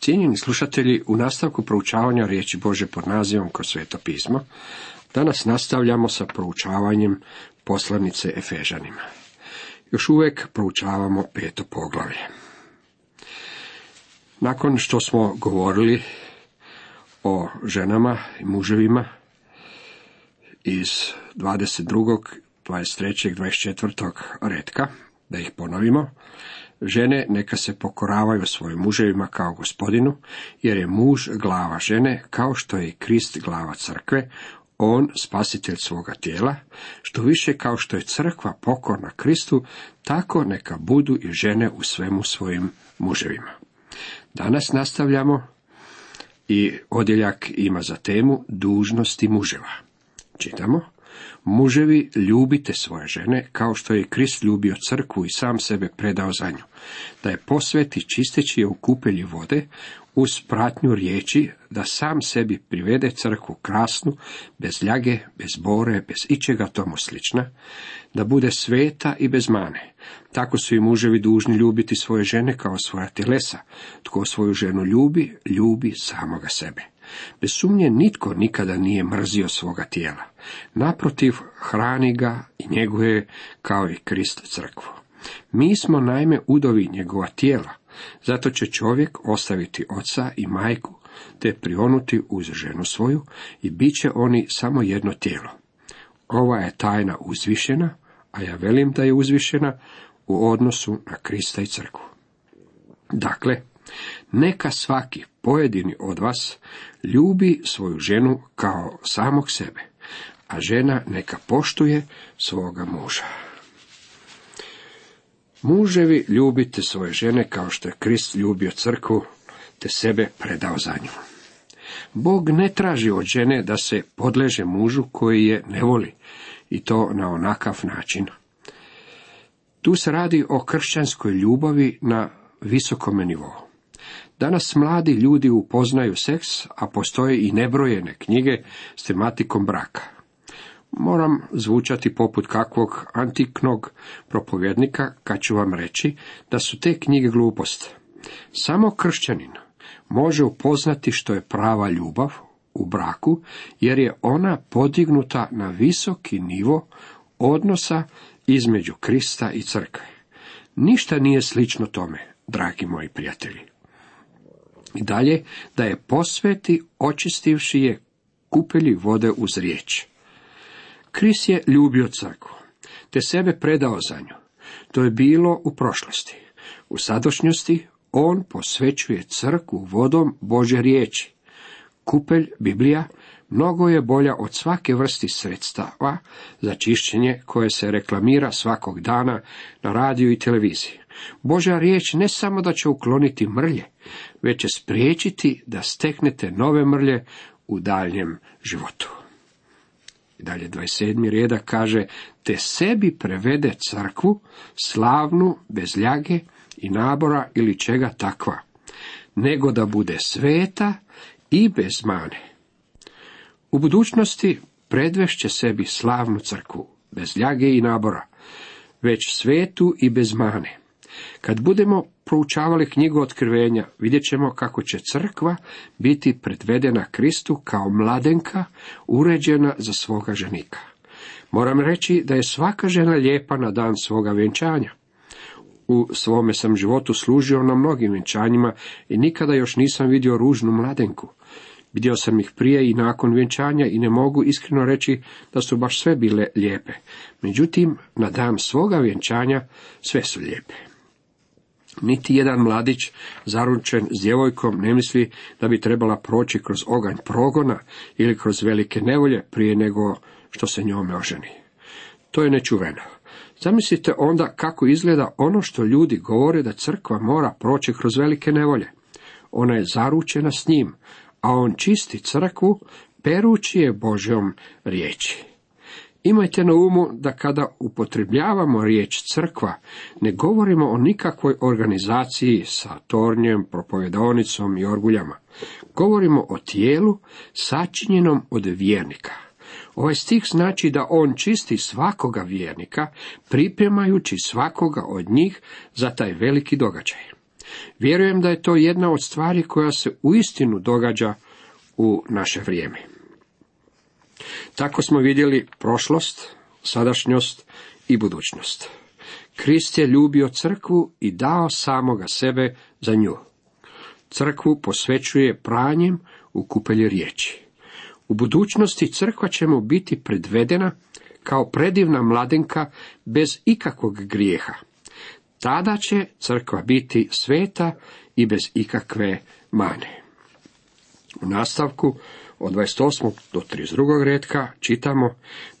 Cijenjeni slušatelji, u nastavku proučavanja riječi Bože pod nazivom kroz sveto pismo, danas nastavljamo sa proučavanjem poslanice Efežanima. Još uvijek proučavamo peto poglavlje. Nakon što smo govorili o ženama i muževima iz 22. 23. 24. redka, da ih ponovimo, Žene neka se pokoravaju svojim muževima kao gospodinu, jer je muž glava žene, kao što je i Krist glava crkve, on spasitelj svoga tijela, što više kao što je crkva pokorna Kristu, tako neka budu i žene u svemu svojim muževima. Danas nastavljamo i odjeljak ima za temu dužnosti muževa. Čitamo. Muževi, ljubite svoje žene, kao što je Krist ljubio crkvu i sam sebe predao za nju, da je posveti čisteći je u kupelji vode, uz pratnju riječi, da sam sebi privede crkvu krasnu, bez ljage, bez bore, bez ičega tomu slična, da bude sveta i bez mane. Tako su i muževi dužni ljubiti svoje žene kao svoja telesa. Tko svoju ženu ljubi, ljubi samoga sebe. Bez sumnje nitko nikada nije mrzio svoga tijela. Naprotiv, hrani ga i njeguje kao i Krist crkvu. Mi smo naime udovi njegova tijela, zato će čovjek ostaviti oca i majku, te prionuti uz ženu svoju i bit će oni samo jedno tijelo. Ova je tajna uzvišena, a ja velim da je uzvišena u odnosu na Krista i crkvu. Dakle, neka svaki pojedini od vas ljubi svoju ženu kao samog sebe, a žena neka poštuje svoga muža. Muževi ljubite svoje žene kao što je Krist ljubio crkvu, te sebe predao za nju. Bog ne traži od žene da se podleže mužu koji je ne voli, i to na onakav način. Tu se radi o kršćanskoj ljubavi na visokome nivou. Danas mladi ljudi upoznaju seks, a postoje i nebrojene knjige s tematikom braka. Moram zvučati poput kakvog antiknog propovjednika kad ću vam reći da su te knjige glupost. Samo kršćanin može upoznati što je prava ljubav u braku, jer je ona podignuta na visoki nivo odnosa između Krista i crkve. Ništa nije slično tome, dragi moji prijatelji. I dalje, da je posveti očistivši je kupelji vode uz riječ. Kris je ljubio crkvu, te sebe predao za nju. To je bilo u prošlosti. U sadašnjosti on posvećuje crkvu vodom Bože riječi. Kupelj, Biblija, mnogo je bolja od svake vrsti sredstava za čišćenje koje se reklamira svakog dana na radiju i televiziji. Božja riječ ne samo da će ukloniti mrlje, već će spriječiti da steknete nove mrlje u daljem životu. I dalje 27. reda kaže, te sebi prevede crkvu, slavnu, bez ljage i nabora ili čega takva, nego da bude sveta i bez mane. U budućnosti predvešće sebi slavnu crkvu, bez ljage i nabora, već svetu i bez mane. Kad budemo proučavali knjigu otkrivenja, vidjet ćemo kako će crkva biti predvedena Kristu kao mladenka, uređena za svoga ženika. Moram reći da je svaka žena lijepa na dan svoga vjenčanja. U svome sam životu služio na mnogim vjenčanjima i nikada još nisam vidio ružnu mladenku. Vidio sam ih prije i nakon vjenčanja i ne mogu iskreno reći da su baš sve bile lijepe. Međutim, na dan svoga vjenčanja sve su lijepe. Niti jedan mladić zaručen s djevojkom ne misli da bi trebala proći kroz oganj progona ili kroz velike nevolje prije nego što se njome oženi. To je nečuveno. Zamislite onda kako izgleda ono što ljudi govore da crkva mora proći kroz velike nevolje. Ona je zaručena s njim, a on čisti crkvu perući je Božjom riječi. Imajte na umu da kada upotrebljavamo riječ crkva, ne govorimo o nikakvoj organizaciji sa tornjem, propovedonicom i orguljama. Govorimo o tijelu sačinjenom od vjernika. Ovaj stih znači da on čisti svakoga vjernika, pripremajući svakoga od njih za taj veliki događaj. Vjerujem da je to jedna od stvari koja se uistinu događa u naše vrijeme. Tako smo vidjeli prošlost, sadašnjost i budućnost. Krist je ljubio crkvu i dao samoga sebe za nju. Crkvu posvećuje pranjem u kupelje riječi. U budućnosti crkva će mu biti predvedena kao predivna mladenka bez ikakvog grijeha. Tada će crkva biti sveta i bez ikakve mane. U nastavku od 28. do 32. redka čitamo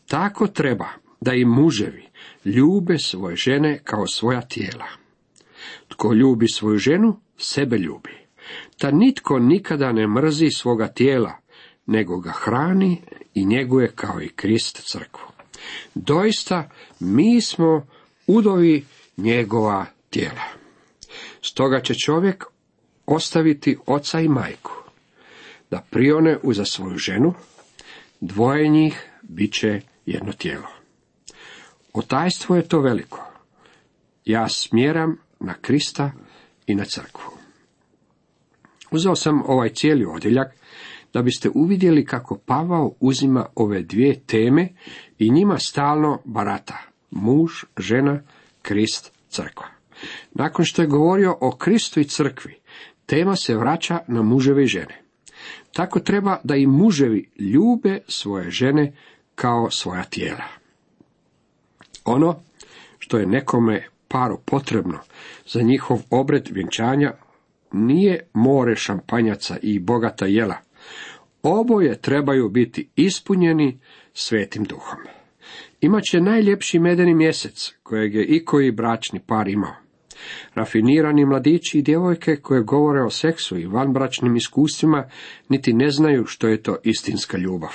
tako treba da i muževi ljube svoje žene kao svoja tijela. Tko ljubi svoju ženu, sebe ljubi. Ta nitko nikada ne mrzi svoga tijela, nego ga hrani i njeguje kao i Krist crkvu. Doista, mi smo udovi njegova tijela. Stoga će čovjek ostaviti oca i majku, da prione uza svoju ženu, dvoje njih bit će jedno tijelo. Otajstvo je to veliko. Ja smjeram na Krista i na crkvu. Uzeo sam ovaj cijeli odjeljak da biste uvidjeli kako Pavao uzima ove dvije teme i njima stalno barata. Muž, žena, Krist, crkva. Nakon što je govorio o Kristu i crkvi, tema se vraća na muževe i žene. Tako treba da i muževi ljube svoje žene kao svoja tijela. Ono što je nekome paru potrebno za njihov obred vjenčanja nije more šampanjaca i bogata jela. Oboje trebaju biti ispunjeni svetim duhom. Imaće najljepši medeni mjesec kojeg je ikoji bračni par imao. Rafinirani mladići i djevojke koje govore o seksu i vanbračnim iskustvima niti ne znaju što je to istinska ljubav.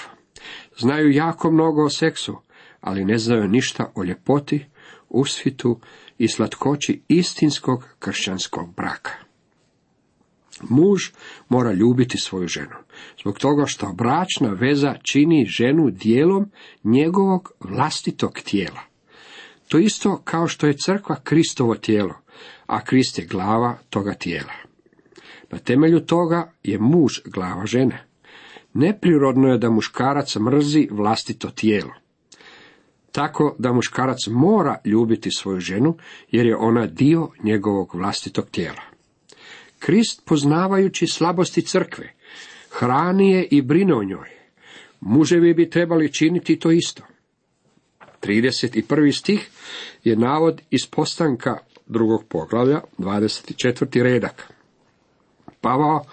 Znaju jako mnogo o seksu, ali ne znaju ništa o ljepoti, usfitu i slatkoći istinskog kršćanskog braka. Muž mora ljubiti svoju ženu, zbog toga što bračna veza čini ženu dijelom njegovog vlastitog tijela. To isto kao što je crkva Kristovo tijelo, a Krist je glava toga tijela. Na temelju toga je muž glava žene. Neprirodno je da muškarac mrzi vlastito tijelo. Tako da muškarac mora ljubiti svoju ženu, jer je ona dio njegovog vlastitog tijela. Krist poznavajući slabosti crkve, hrani je i brine o njoj. Muževi bi trebali činiti to isto. 31. stih je navod iz postanka drugog poglavlja, 24. redak. Pavao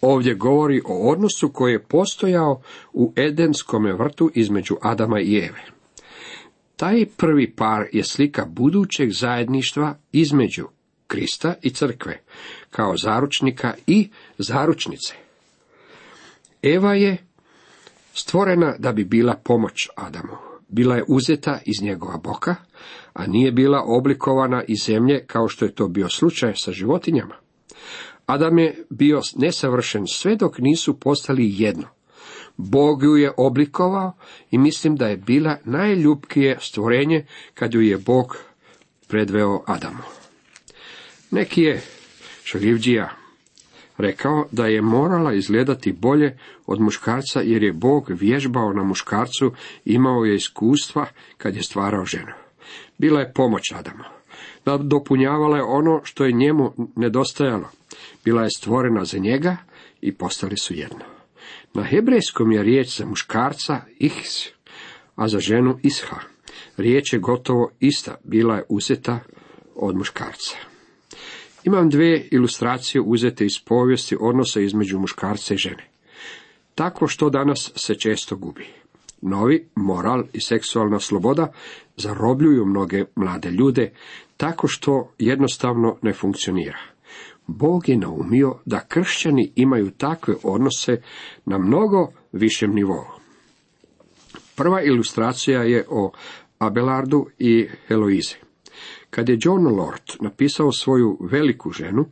ovdje govori o odnosu koji je postojao u Edenskome vrtu između Adama i Eve. Taj prvi par je slika budućeg zajedništva između Krista i crkve, kao zaručnika i zaručnice. Eva je stvorena da bi bila pomoć Adamu. Bila je uzeta iz njegova boka, a nije bila oblikovana iz zemlje kao što je to bio slučaj sa životinjama. Adam je bio nesavršen sve dok nisu postali jedno. Bog ju je oblikovao i mislim da je bila najljubkije stvorenje kad ju je Bog predveo Adamu. Neki je šaljivđija rekao da je morala izgledati bolje od muškarca jer je Bog vježbao na muškarcu, imao je iskustva kad je stvarao ženu. Bila je pomoć Adamu. Da dopunjavala je ono što je njemu nedostajalo. Bila je stvorena za njega i postali su jedno. Na hebrejskom je riječ za muškarca ihs, a za ženu isha. Riječ je gotovo ista, bila je uzeta od muškarca. Imam dvije ilustracije uzete iz povijesti odnosa između muškarca i žene. Tako što danas se često gubi. Novi moral i seksualna sloboda zarobljuju mnoge mlade ljude tako što jednostavno ne funkcionira. Bog je naumio da kršćani imaju takve odnose na mnogo višem nivou. Prva ilustracija je o Abelardu i Heloize. Kad je John Lord napisao svoju veliku ženu,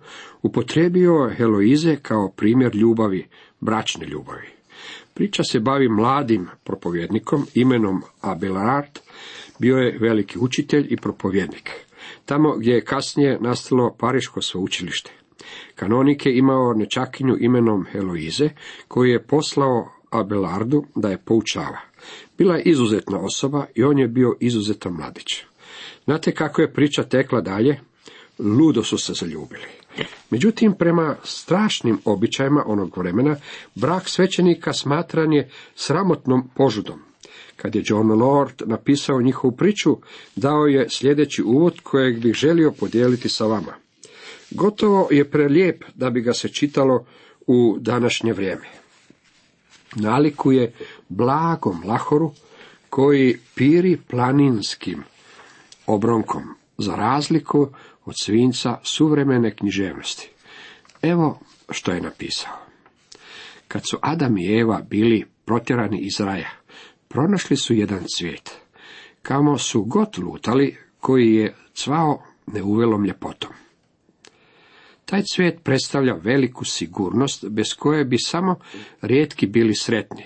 upotrebio je Heloize kao primjer ljubavi, bračne ljubavi. Priča se bavi mladim propovjednikom imenom Abelard, bio je veliki učitelj i propovjednik. Tamo gdje je kasnije nastalo Pariško sveučilište. Kanonik je imao nečakinju imenom Heloize, koju je poslao Abelardu da je poučava. Bila je izuzetna osoba i on je bio izuzetan mladić. Znate kako je priča tekla dalje? Ludo su se zaljubili. Međutim, prema strašnim običajima onog vremena, brak svećenika smatran je sramotnom požudom. Kad je John Lord napisao njihovu priču, dao je sljedeći uvod kojeg bih želio podijeliti sa vama. Gotovo je prelijep da bi ga se čitalo u današnje vrijeme. Nalikuje blagom lahoru koji piri planinskim obronkom, za razliku od svinca suvremene književnosti. Evo što je napisao. Kad su Adam i Eva bili protjerani iz raja, pronašli su jedan cvijet. Kamo su god lutali, koji je cvao neuvelom ljepotom. Taj cvijet predstavlja veliku sigurnost, bez koje bi samo rijetki bili sretni.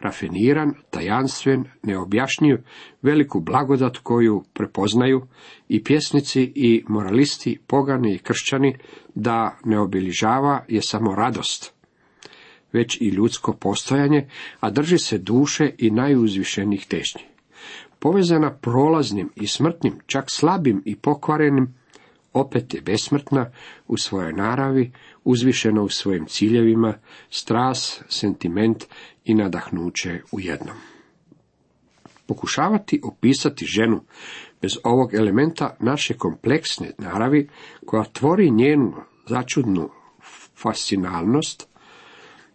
Rafiniran, tajanstven, neobjašnjiv, veliku blagodat koju prepoznaju i pjesnici i moralisti, pogani i kršćani, da ne obilježava je samo radost, već i ljudsko postojanje, a drži se duše i najuzvišenijih težnji. Povezana prolaznim i smrtnim, čak slabim i pokvarenim, opet je besmrtna u svojoj naravi, uzvišena u svojim ciljevima, stras, sentiment i nadahnuće u jednom. Pokušavati opisati ženu bez ovog elementa naše kompleksne naravi, koja tvori njenu začudnu fascinalnost,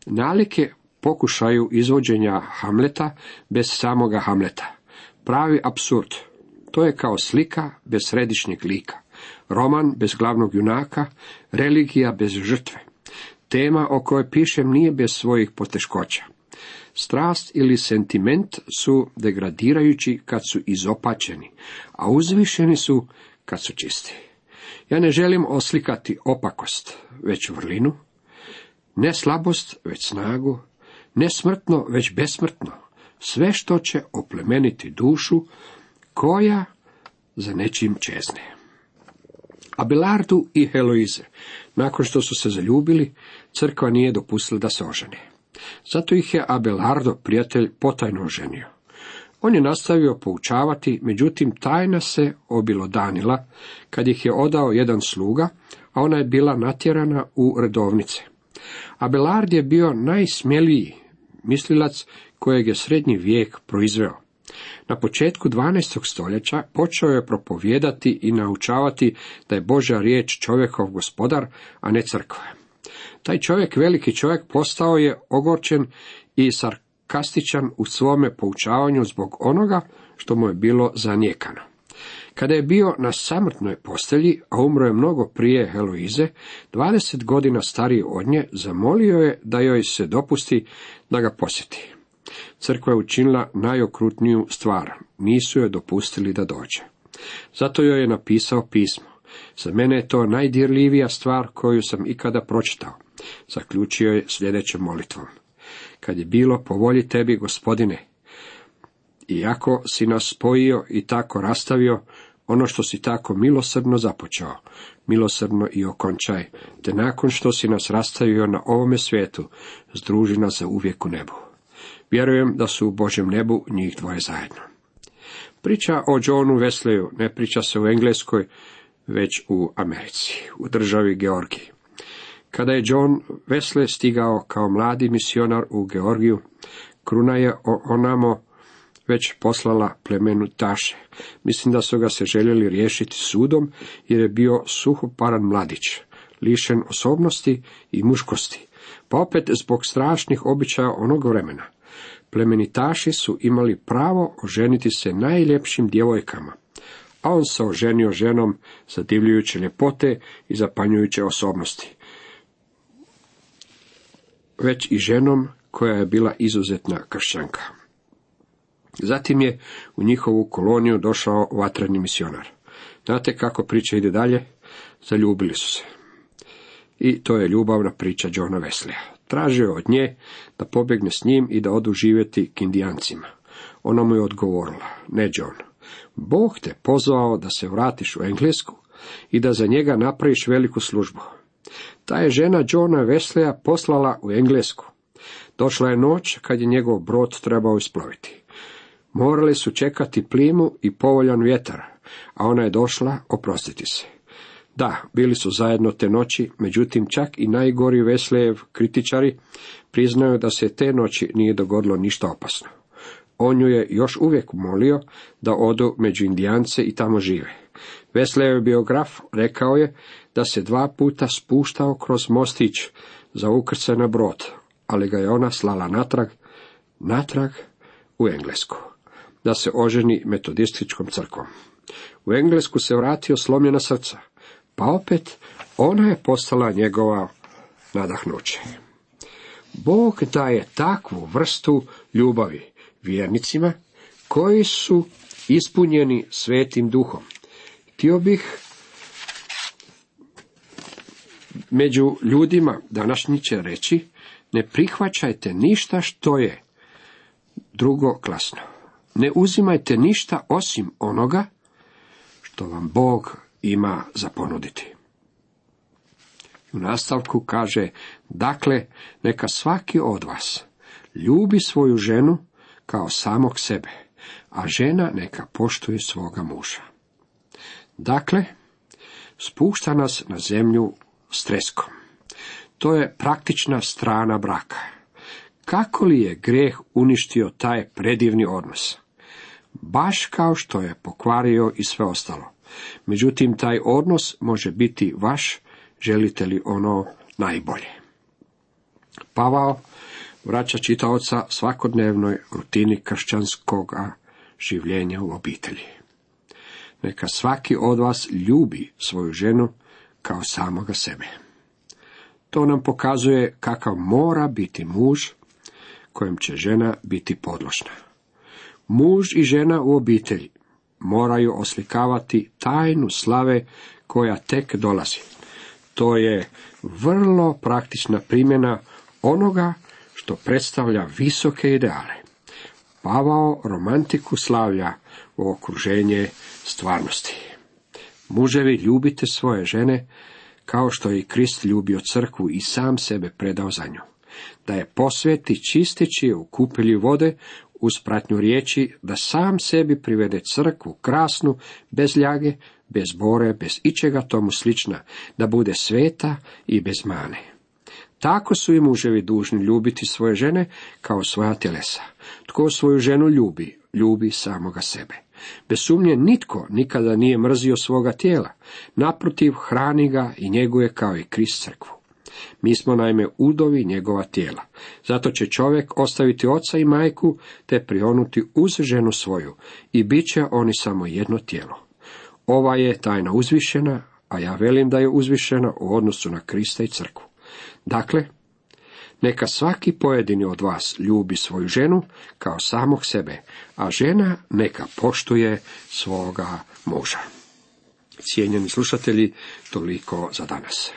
nalike pokušaju izvođenja Hamleta bez samoga Hamleta. Pravi absurd. To je kao slika bez središnjeg lika roman bez glavnog junaka, religija bez žrtve. Tema o kojoj pišem nije bez svojih poteškoća. Strast ili sentiment su degradirajući kad su izopačeni, a uzvišeni su kad su čisti. Ja ne želim oslikati opakost, već vrlinu, ne slabost, već snagu, ne smrtno, već besmrtno, sve što će oplemeniti dušu, koja za nečim čezne. Abelardu i Heloize, nakon što su se zaljubili, crkva nije dopustila da se ožene. Zato ih je Abelardo, prijatelj, potajno oženio. On je nastavio poučavati, međutim tajna se obilodanila, kad ih je odao jedan sluga, a ona je bila natjerana u redovnice. Abelard je bio najsmjeliji mislilac kojeg je srednji vijek proizveo. Na početku 12. stoljeća počeo je propovijedati i naučavati da je Božja riječ čovjekov gospodar, a ne crkva. Taj čovjek, veliki čovjek, postao je ogorčen i sarkastičan u svome poučavanju zbog onoga što mu je bilo zanijekano. Kada je bio na samrtnoj postelji, a umro je mnogo prije Heloize, 20 godina stariji od nje, zamolio je da joj se dopusti da ga posjeti. Crkva je učinila najokrutniju stvar, nisu joj dopustili da dođe. Zato joj je napisao pismo. Za mene je to najdirljivija stvar koju sam ikada pročitao. Zaključio je sljedećom molitvom. Kad je bilo po volji tebi, gospodine, iako si nas spojio i tako rastavio, ono što si tako milosrdno započeo, milosrdno i okončaj, te nakon što si nas rastavio na ovome svijetu, združi nas za uvijek u nebu. Vjerujem da su u Božjem nebu njih dvoje zajedno. Priča o Johnu Wesleyu ne priča se u Engleskoj, već u Americi, u državi Georgiji. Kada je John Wesley stigao kao mladi misionar u Georgiju, kruna je onamo već poslala plemenu Taše. Mislim da su ga se željeli riješiti sudom, jer je bio suhoparan mladić, lišen osobnosti i muškosti, pa opet zbog strašnih običaja onog vremena. Plemenitaši su imali pravo oženiti se najljepšim djevojkama, a on se oženio ženom zadivljujuće ljepote i zapanjujuće osobnosti. Već i ženom koja je bila izuzetna kršćanka. Zatim je u njihovu koloniju došao vatreni misionar. Znate kako priča ide dalje? Zaljubili su se. I to je ljubavna priča Johna Wesleya. Tražio od nje da pobjegne s njim i da odu živjeti k indijancima. Ona mu je odgovorila, ne John, Bog te pozvao da se vratiš u Englesku i da za njega napraviš veliku službu. Ta je žena Johna Wesleya poslala u Englesku. Došla je noć kad je njegov brod trebao isploviti. Morali su čekati plimu i povoljan vjetar, a ona je došla oprostiti se. Da, bili su zajedno te noći, međutim čak i najgori Veslejev kritičari priznaju da se te noći nije dogodilo ništa opasno. On ju je još uvijek molio da odu među indijance i tamo žive. Veslejev biograf rekao je da se dva puta spuštao kroz mostić za ukrcaj na brod, ali ga je ona slala natrag, natrag u Englesku, da se oženi metodističkom crkvom. U Englesku se vratio slomljena srca, pa opet ona je postala njegova nadahnuće. Bog daje takvu vrstu ljubavi vjernicima koji su ispunjeni svetim duhom. Htio bih među ljudima današnji će reći, ne prihvaćajte ništa što je drugo klasno. Ne uzimajte ništa osim onoga što vam Bog ima za ponuditi. U nastavku kaže, dakle, neka svaki od vas ljubi svoju ženu kao samog sebe, a žena neka poštuje svoga muža. Dakle, spušta nas na zemlju s. To je praktična strana braka. Kako li je greh uništio taj predivni odnos? Baš kao što je pokvario i sve ostalo. Međutim, taj odnos može biti vaš, želite li ono najbolje. Pavao vraća čitaoca svakodnevnoj rutini kršćanskog življenja u obitelji. Neka svaki od vas ljubi svoju ženu kao samoga sebe. To nam pokazuje kakav mora biti muž kojem će žena biti podložna. Muž i žena u obitelji moraju oslikavati tajnu slave koja tek dolazi. To je vrlo praktična primjena onoga što predstavlja visoke ideale. Pavao romantiku slavlja u okruženje stvarnosti. Muževi, ljubite svoje žene, kao što je i Krist ljubio crkvu i sam sebe predao za nju. Da je posveti čisteći u kupelji vode uz pratnju riječi, da sam sebi privede crkvu krasnu, bez ljage, bez bore, bez ičega tomu slična, da bude sveta i bez mane. Tako su i muževi dužni ljubiti svoje žene kao svoja telesa. Tko svoju ženu ljubi, ljubi samoga sebe. Bez sumnje nitko nikada nije mrzio svoga tijela, naprotiv hrani ga i njeguje kao i Krist crkvu. Mi smo naime udovi njegova tijela. Zato će čovjek ostaviti oca i majku, te prionuti uz ženu svoju, i bit će oni samo jedno tijelo. Ova je tajna uzvišena, a ja velim da je uzvišena u odnosu na Krista i crkvu. Dakle, neka svaki pojedini od vas ljubi svoju ženu kao samog sebe, a žena neka poštuje svoga muža. Cijenjeni slušatelji, toliko za danas.